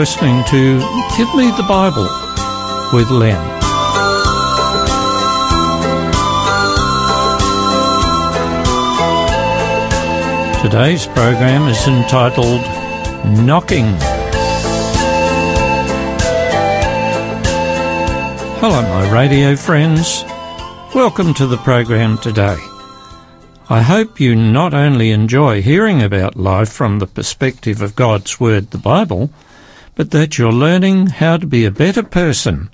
Listening to Give Me the Bible with Len. Today's program is entitled Knocking. Hello, my radio friends. Welcome to the program today. I hope you not only enjoy hearing about life from the perspective of God's Word, the Bible, but that you're learning how to be a better person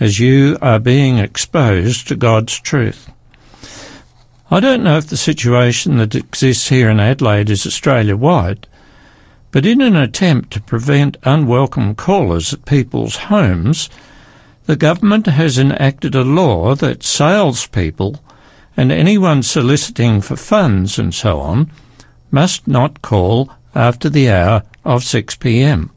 as you are being exposed to God's truth. I don't know if the situation that exists here in Adelaide is Australia wide, but in an attempt to prevent unwelcome callers at people's homes, the government has enacted a law that salespeople and anyone soliciting for funds and so on must not call after the hour of 6 p.m.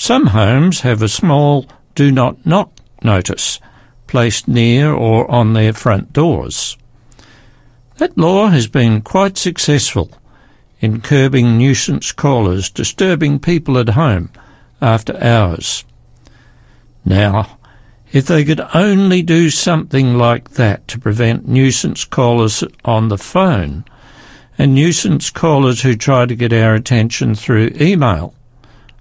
Some homes have a small do not knock notice placed near or on their front doors. That law has been quite successful in curbing nuisance callers disturbing people at home after hours. Now, if they could only do something like that to prevent nuisance callers on the phone and nuisance callers who try to get our attention through email,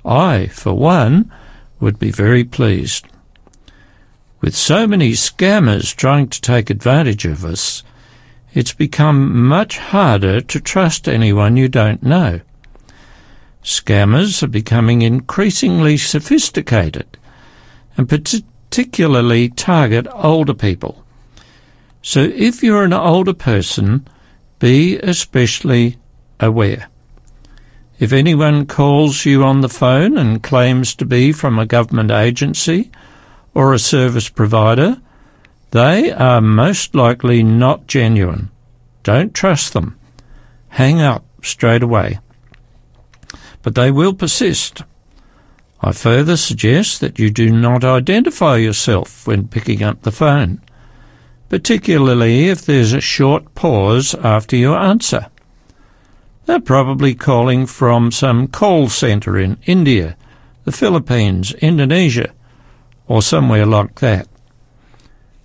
I, for one, would be very pleased. With so many scammers trying to take advantage of us, it's become much harder to trust anyone you don't know. Scammers are becoming increasingly sophisticated and particularly target older people. So if you're an older person, be especially aware. If anyone calls you on the phone and claims to be from a government agency or a service provider, they are most likely not genuine. Don't trust them. Hang up straight away. But they will persist. I further suggest that you do not identify yourself when picking up the phone, particularly if there's a short pause after your answer. They're probably calling from some call centre in India, the Philippines, Indonesia, or somewhere like that.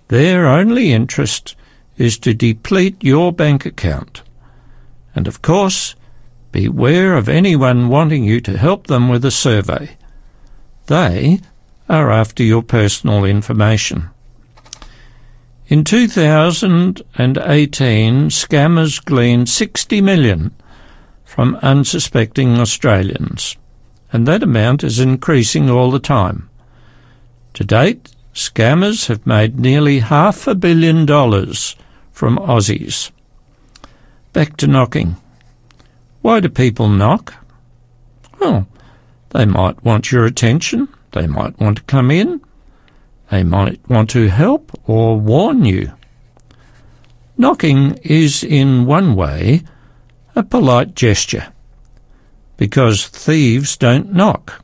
Their only interest is to deplete your bank account. And of course, beware of anyone wanting you to help them with a survey. They are after your personal information. In 2018, scammers gleaned 60 million from unsuspecting Australians, and that amount is increasing all the time. To date, scammers have made nearly half a billion dollars from Aussies. Back to knocking. Why do people knock? Well, they might want your attention, they might want to come in, they might want to help or warn you. Knocking is, in one way, a polite gesture, because thieves don't knock.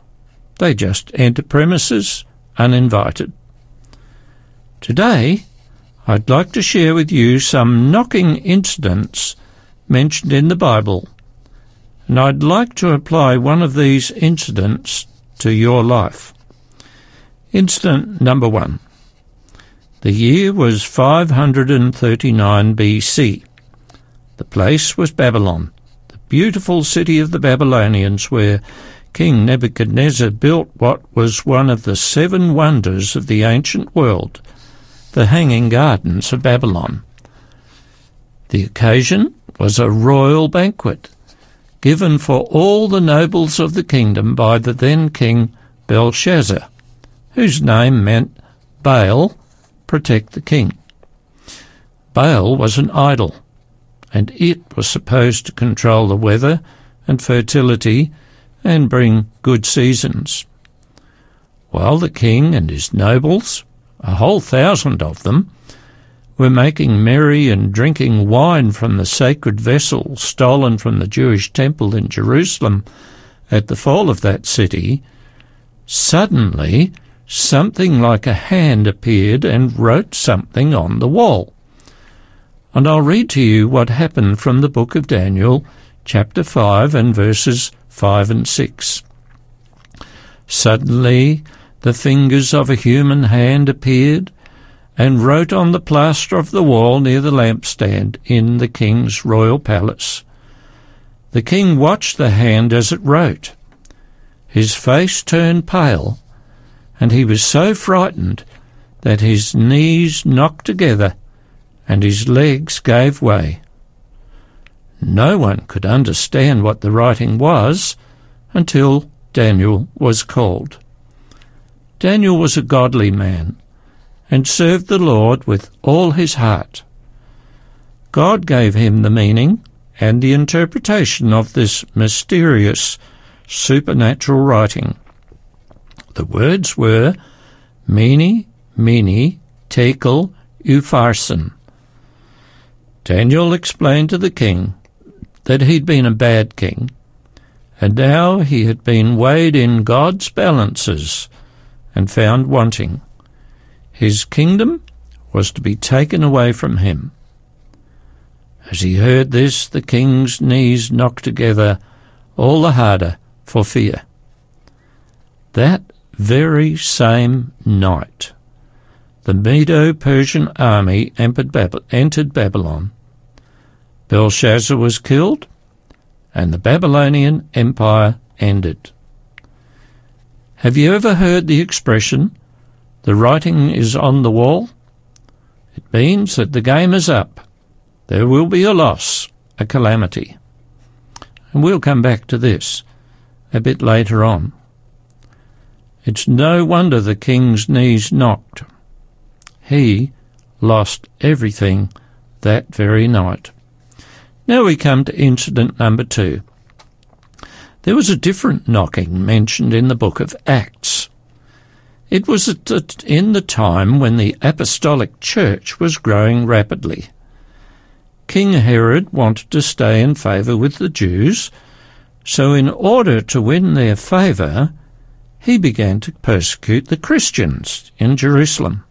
They just enter premises uninvited. Today, I'd like to share with you some knocking incidents mentioned in the Bible, and I'd like to apply one of these incidents to your life. Incident number one. The year was 539 BC. The place was Babylon, the beautiful city of the Babylonians, where King Nebuchadnezzar built what was one of the seven wonders of the ancient world, the Hanging Gardens of Babylon. The occasion was a royal banquet given for all the nobles of the kingdom by the then king Belshazzar, whose name meant Baal, protect the king. Baal was an idol and it was supposed to control the weather and fertility and bring good seasons. While the king and his nobles, a whole thousand of them, were making merry and drinking wine from the sacred vessel stolen from the Jewish temple in Jerusalem at the fall of that city, suddenly something like a hand appeared and wrote something on the wall. And I'll read to you what happened from the book of Daniel, chapter 5 and verses 5 and 6. Suddenly the fingers of a human hand appeared and wrote on the plaster of the wall near the lampstand in the king's royal palace. The king watched the hand as it wrote. His face turned pale, and he was so frightened that his knees knocked together and his legs gave way. No one could understand what the writing was until Daniel was called. Daniel was a godly man and served the Lord with all his heart. God gave him the meaning and the interpretation of this mysterious supernatural writing. The words were Mene, Mene, Tekel, Upharsin. Daniel explained to the king that he'd been a bad king, and now he had been weighed in God's balances and found wanting. His kingdom was to be taken away from him. As he heard this, the king's knees knocked together all the harder for fear. That very same night, the Medo-Persian army entered Babylon. Belshazzar was killed, and the Babylonian Empire ended. Have you ever heard the expression, the writing is on the wall. It means that the game is up. There will be a loss, a calamity. And we'll come back to this a bit later on. It's no wonder the king's knees knocked. He lost everything that very night. Now we come to incident number two. There was a different knocking mentioned in the book of Acts. It was in the time when the Apostolic Church was growing rapidly. King Herod wanted to stay in favour with the Jews, so in order to win their favour, he began to persecute the Christians in Jerusalem.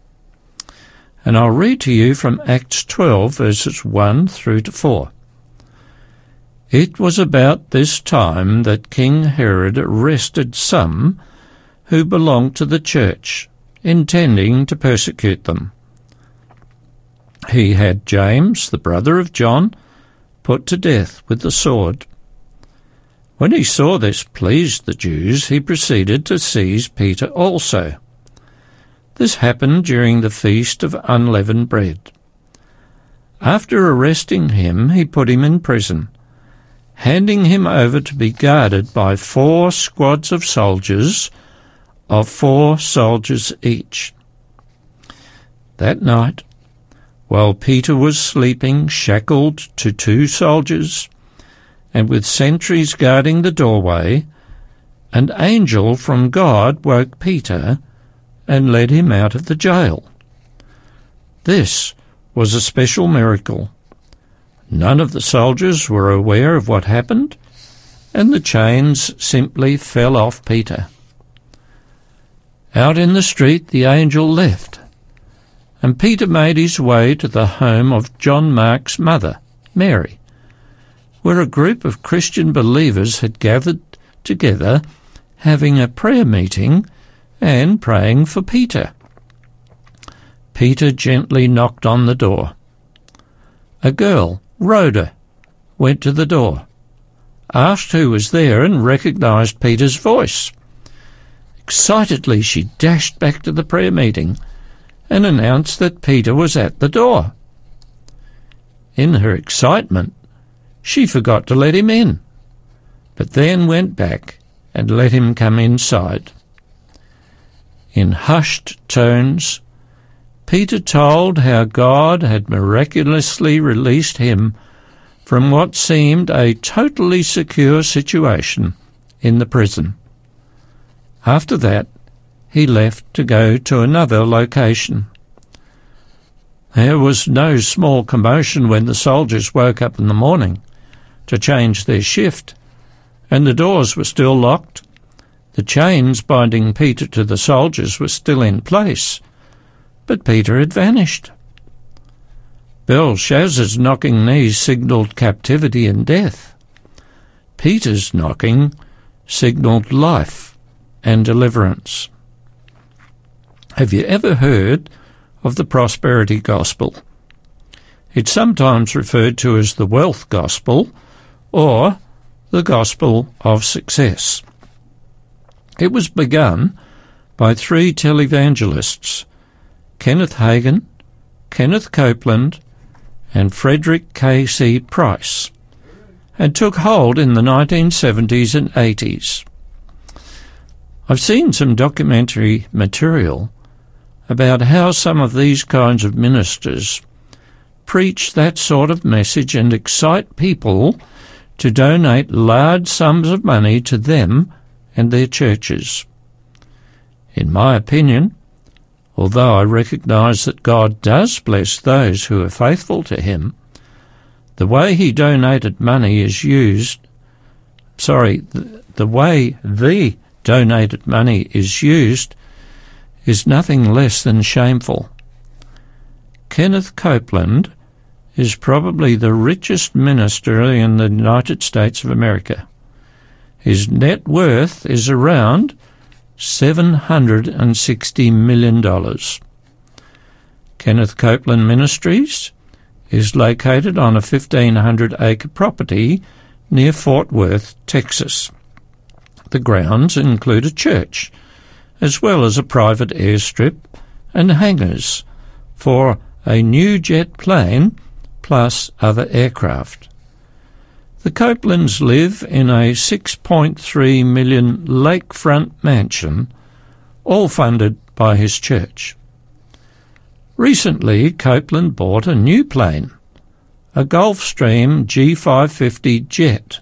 And I'll read to you from Acts 12, verses 1 through to 4. It was about this time that King Herod arrested some who belonged to the church, intending to persecute them. He had James, the brother of John, put to death with the sword. When he saw this pleased the Jews, he proceeded to seize Peter also. This happened during the feast of unleavened bread. After arresting him, he put him in prison, handing him over to be guarded by four squads of soldiers of four soldiers each. That night, while Peter was sleeping shackled to two soldiers, and with sentries guarding the doorway, an angel from God woke Peter and led him out of the jail. This was a special miracle. None of the soldiers were aware of what happened, and the chains simply fell off Peter. Out in the street the angel left, and Peter made his way to the home of John Mark's mother, Mary, where a group of Christian believers had gathered together having a prayer meeting and praying for Peter. Peter gently knocked on the door. A girl, Rhoda, went to the door, asked who was there, and recognized Peter's voice. Excitedly, she dashed back to the prayer meeting and announced that Peter was at the door. In her excitement, she forgot to let him in, but then went back and let him come inside. In hushed tones, Peter told how God had miraculously released him from what seemed a totally secure situation in the prison. After that, he left to go to another location. There was no small commotion when the soldiers woke up in the morning to change their shift, and the doors were still locked. The chains binding Peter to the soldiers were still in place, but Peter had vanished. Belshazzar's knocking knees signalled captivity and death. Peter's knocking signalled life and deliverance. Have you ever heard of the prosperity gospel? It's sometimes referred to as the wealth gospel or the gospel of success. It was begun by three televangelists Kenneth Hagin, Kenneth Copeland, and Frederick K.C. Price, and took hold in the 1970s and 80s. I've seen some documentary material about how some of these kinds of ministers preach that sort of message and excite people to donate large sums of money to them and their churches. In my opinion, although I recognise that God does bless those who are faithful to Him, the way He donated money is used, sorry, the, the way the donated money is used is nothing less than shameful. Kenneth Copeland is probably the richest minister in the United States of America. His net worth is around $760 million. Kenneth Copeland Ministries is located on a 1,500 acre property near Fort Worth, Texas. The grounds include a church, as well as a private airstrip and hangars for a new jet plane plus other aircraft. The Copelands live in a 6.3 million lakefront mansion, all funded by his church. Recently, Copeland bought a new plane, a Gulfstream G550 jet,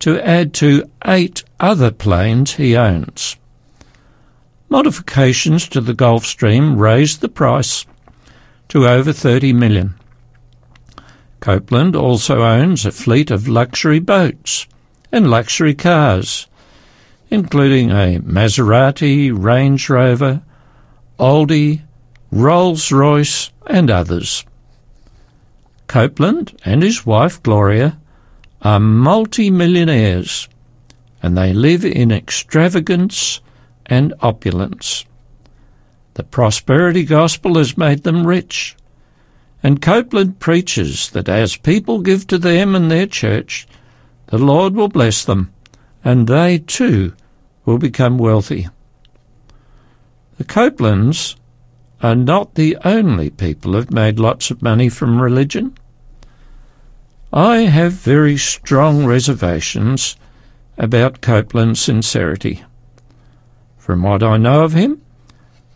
to add to eight other planes he owns. Modifications to the Gulfstream raised the price to over 30 million. Copeland also owns a fleet of luxury boats and luxury cars, including a Maserati, Range Rover, Audi, Rolls Royce, and others. Copeland and his wife Gloria are multi-millionaires, and they live in extravagance and opulence. The prosperity gospel has made them rich, and Copeland preaches that as people give to them and their church, the Lord will bless them, and they too will become wealthy. The Copelands are not the only people who've made lots of money from religion. I have very strong reservations about Copeland's sincerity. From what I know of him,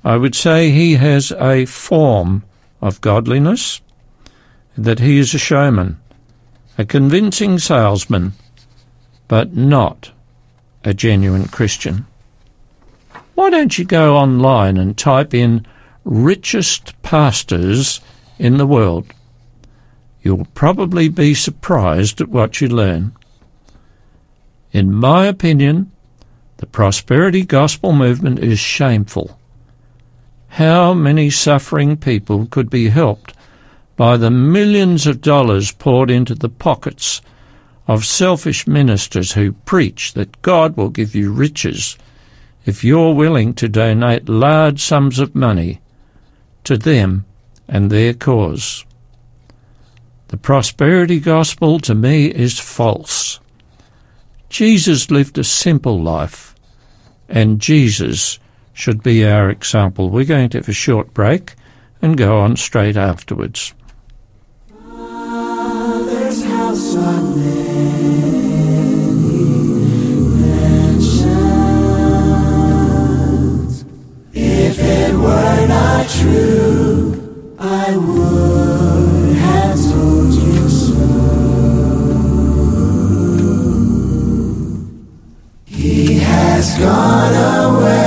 I would say he has a form of godliness, that he is a showman, a convincing salesman, but not a genuine Christian. Why don't you go online and type in richest pastors in the world? You'll probably be surprised at what you learn. In my opinion, the prosperity gospel movement is shameful how many suffering people could be helped by the millions of dollars poured into the pockets of selfish ministers who preach that God will give you riches if you're willing to donate large sums of money to them and their cause. The prosperity gospel to me is false. Jesus lived a simple life, and Jesus should be our example. We're going to have a short break and go on straight afterwards. If it were not true, I would have told you so. He has gone away.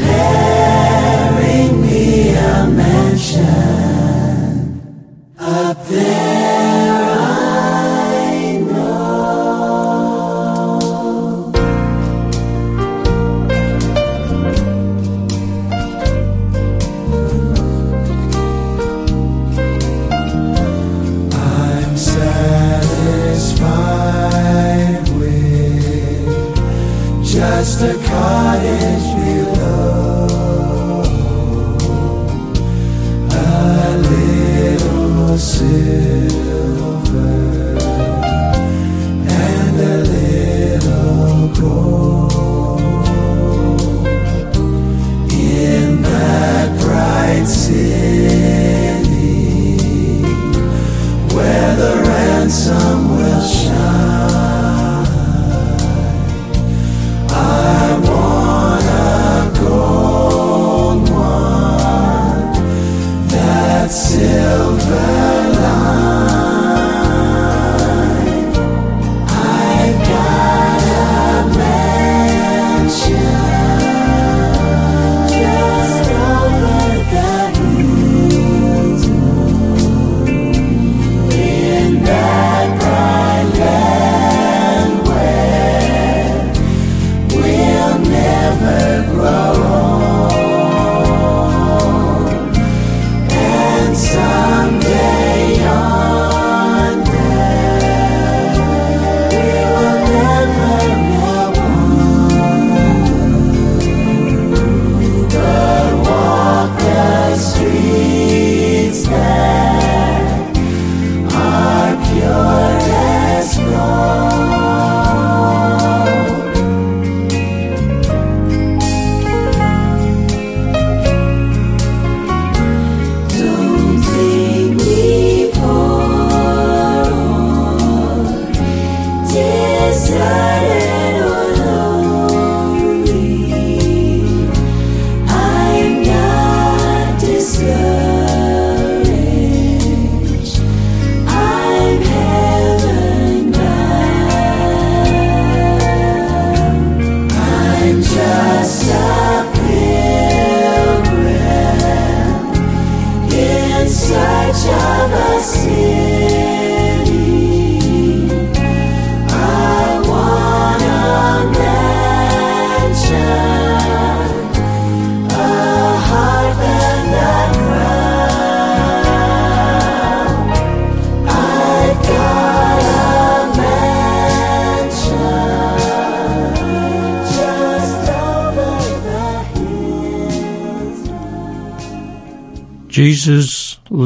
He's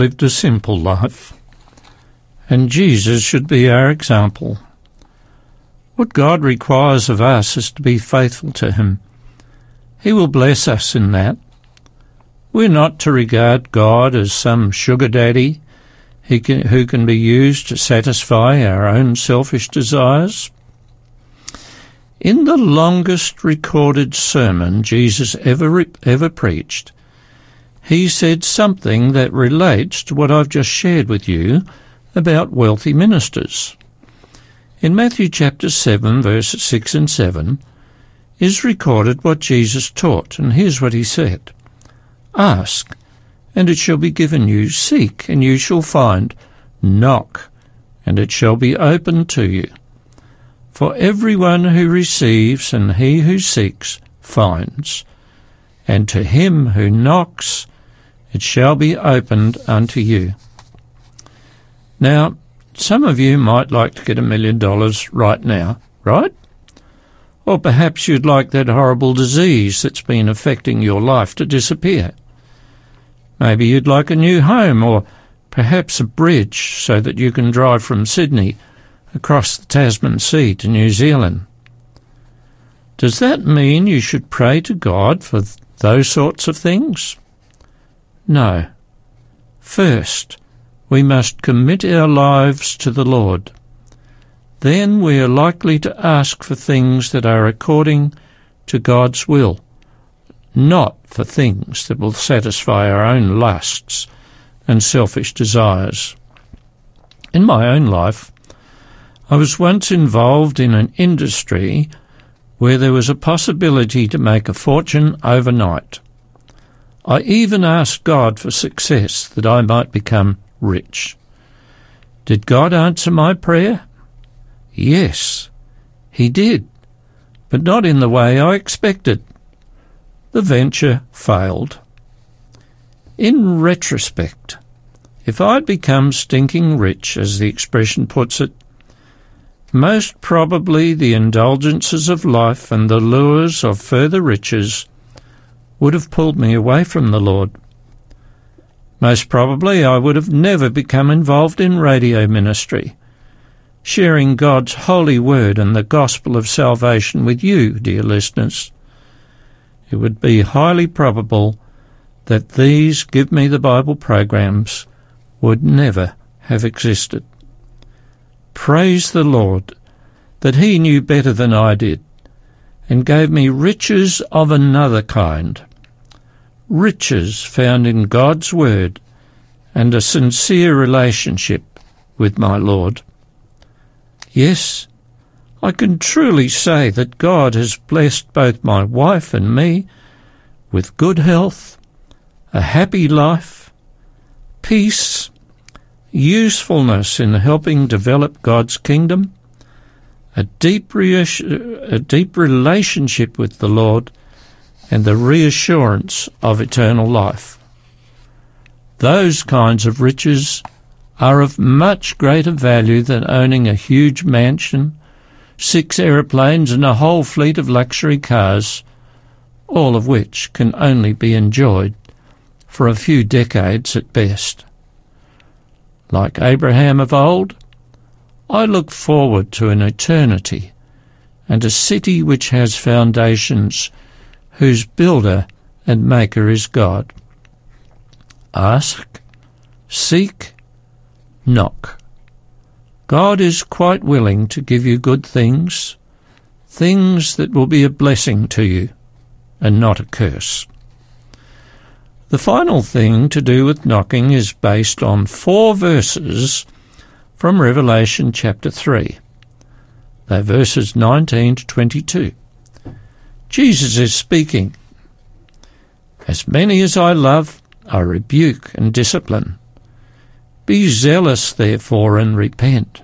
lived a simple life, and Jesus should be our example. What God requires of us is to be faithful to Him. He will bless us in that. We're not to regard God as some sugar daddy who can be used to satisfy our own selfish desires. In the longest recorded sermon Jesus ever, ever preached, he said something that relates to what I've just shared with you about wealthy ministers. In Matthew chapter 7, verses 6 and 7, is recorded what Jesus taught, and here's what he said Ask, and it shall be given you. Seek, and you shall find. Knock, and it shall be opened to you. For everyone who receives and he who seeks finds, and to him who knocks it shall be opened unto you. Now, some of you might like to get a million dollars right now, right? Or perhaps you'd like that horrible disease that's been affecting your life to disappear. Maybe you'd like a new home or perhaps a bridge so that you can drive from Sydney across the Tasman Sea to New Zealand. Does that mean you should pray to God for those sorts of things? No. First, we must commit our lives to the Lord. Then we are likely to ask for things that are according to God's will, not for things that will satisfy our own lusts and selfish desires. In my own life, I was once involved in an industry where there was a possibility to make a fortune overnight. I even asked God for success that I might become rich. Did God answer my prayer? Yes, He did, but not in the way I expected. The venture failed. In retrospect, if I'd become stinking rich, as the expression puts it, most probably the indulgences of life and the lures of further riches would have pulled me away from the Lord. Most probably I would have never become involved in radio ministry, sharing God's holy word and the gospel of salvation with you, dear listeners. It would be highly probable that these Give Me the Bible programs would never have existed. Praise the Lord that He knew better than I did and gave me riches of another kind riches found in God's Word and a sincere relationship with my Lord. Yes, I can truly say that God has blessed both my wife and me with good health, a happy life, peace, usefulness in helping develop God's kingdom, a deep, a deep relationship with the Lord, and the reassurance of eternal life. Those kinds of riches are of much greater value than owning a huge mansion, six aeroplanes, and a whole fleet of luxury cars, all of which can only be enjoyed for a few decades at best. Like Abraham of old, I look forward to an eternity and a city which has foundations whose builder and maker is God. Ask, seek, knock. God is quite willing to give you good things, things that will be a blessing to you and not a curse. The final thing to do with knocking is based on four verses from Revelation chapter 3. They're verses 19 to 22. Jesus is speaking. As many as I love, I rebuke and discipline. Be zealous, therefore, and repent.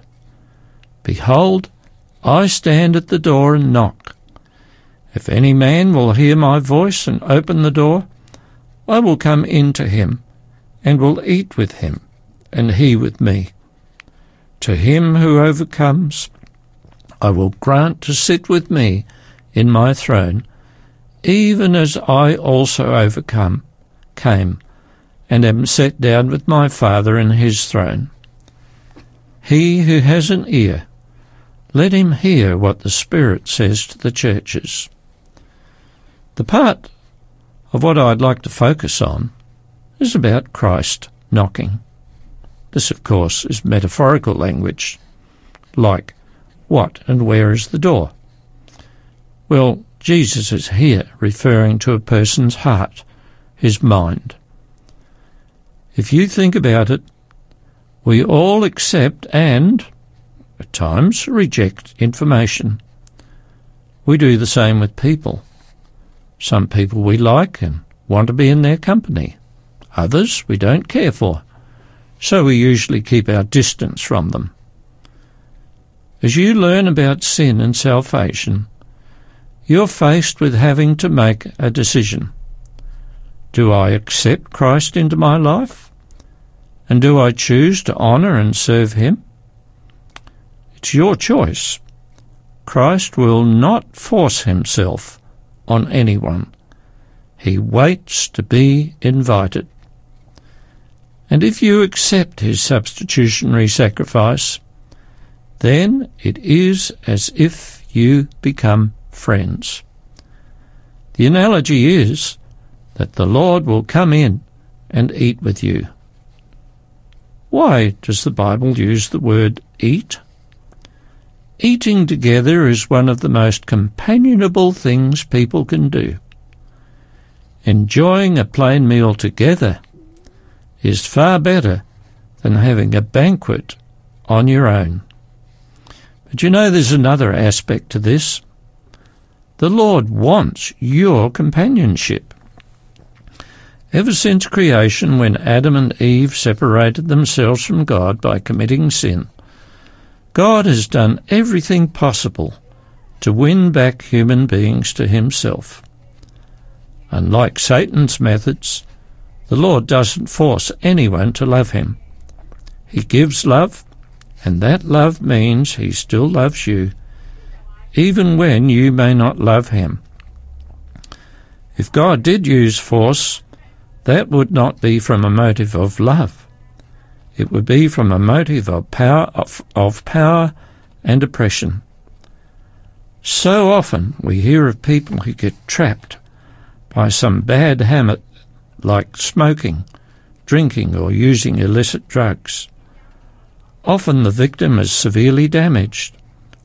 Behold, I stand at the door and knock. If any man will hear my voice and open the door, I will come in to him, and will eat with him, and he with me. To him who overcomes, I will grant to sit with me in my throne, even as I also overcome, came, and am set down with my Father in his throne. He who has an ear, let him hear what the Spirit says to the churches. The part of what I'd like to focus on is about Christ knocking. This, of course, is metaphorical language, like what and where is the door? Well, Jesus is here referring to a person's heart, his mind. If you think about it, we all accept and, at times, reject information. We do the same with people. Some people we like and want to be in their company. Others we don't care for, so we usually keep our distance from them. As you learn about sin and salvation, you're faced with having to make a decision. Do I accept Christ into my life? And do I choose to honour and serve Him? It's your choice. Christ will not force Himself on anyone. He waits to be invited. And if you accept his substitutionary sacrifice, then it is as if you become friends. The analogy is that the Lord will come in and eat with you. Why does the Bible use the word eat? Eating together is one of the most companionable things people can do. Enjoying a plain meal together is far better than having a banquet on your own. But you know there's another aspect to this. The Lord wants your companionship. Ever since creation, when Adam and Eve separated themselves from God by committing sin, God has done everything possible to win back human beings to himself. Unlike Satan's methods, the Lord doesn't force anyone to love him. He gives love, and that love means he still loves you, even when you may not love him. If God did use force, that would not be from a motive of love. It would be from a motive of power, of, of power and oppression. So often we hear of people who get trapped by some bad habit like smoking, drinking, or using illicit drugs. Often the victim is severely damaged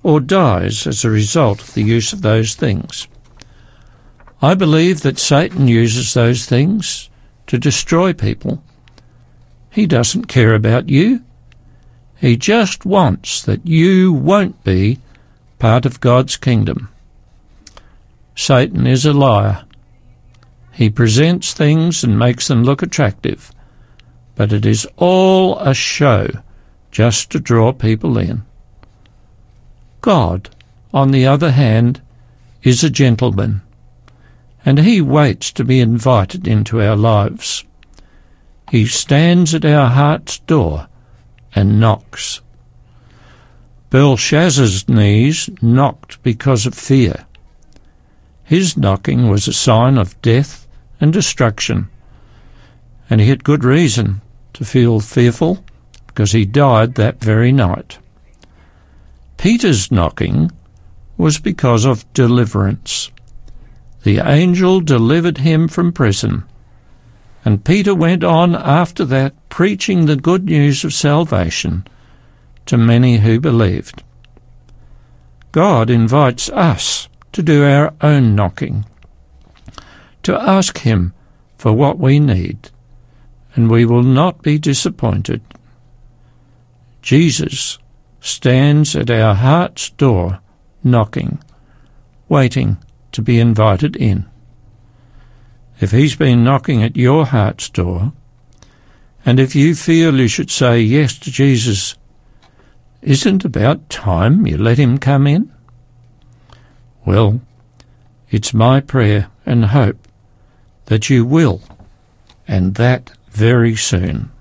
or dies as a result of the use of those things. I believe that Satan uses those things to destroy people. He doesn't care about you. He just wants that you won't be part of God's kingdom. Satan is a liar. He presents things and makes them look attractive, but it is all a show just to draw people in. God, on the other hand, is a gentleman, and he waits to be invited into our lives. He stands at our heart's door and knocks. Belshazzar's knees knocked because of fear. His knocking was a sign of death and destruction. And he had good reason to feel fearful because he died that very night. Peter's knocking was because of deliverance. The angel delivered him from prison, and Peter went on after that preaching the good news of salvation to many who believed. God invites us to do our own knocking to ask Him for what we need, and we will not be disappointed. Jesus stands at our heart's door, knocking, waiting to be invited in. If He's been knocking at your heart's door, and if you feel you should say yes to Jesus, isn't about time you let Him come in? Well, it's my prayer and hope that you will, and that very soon.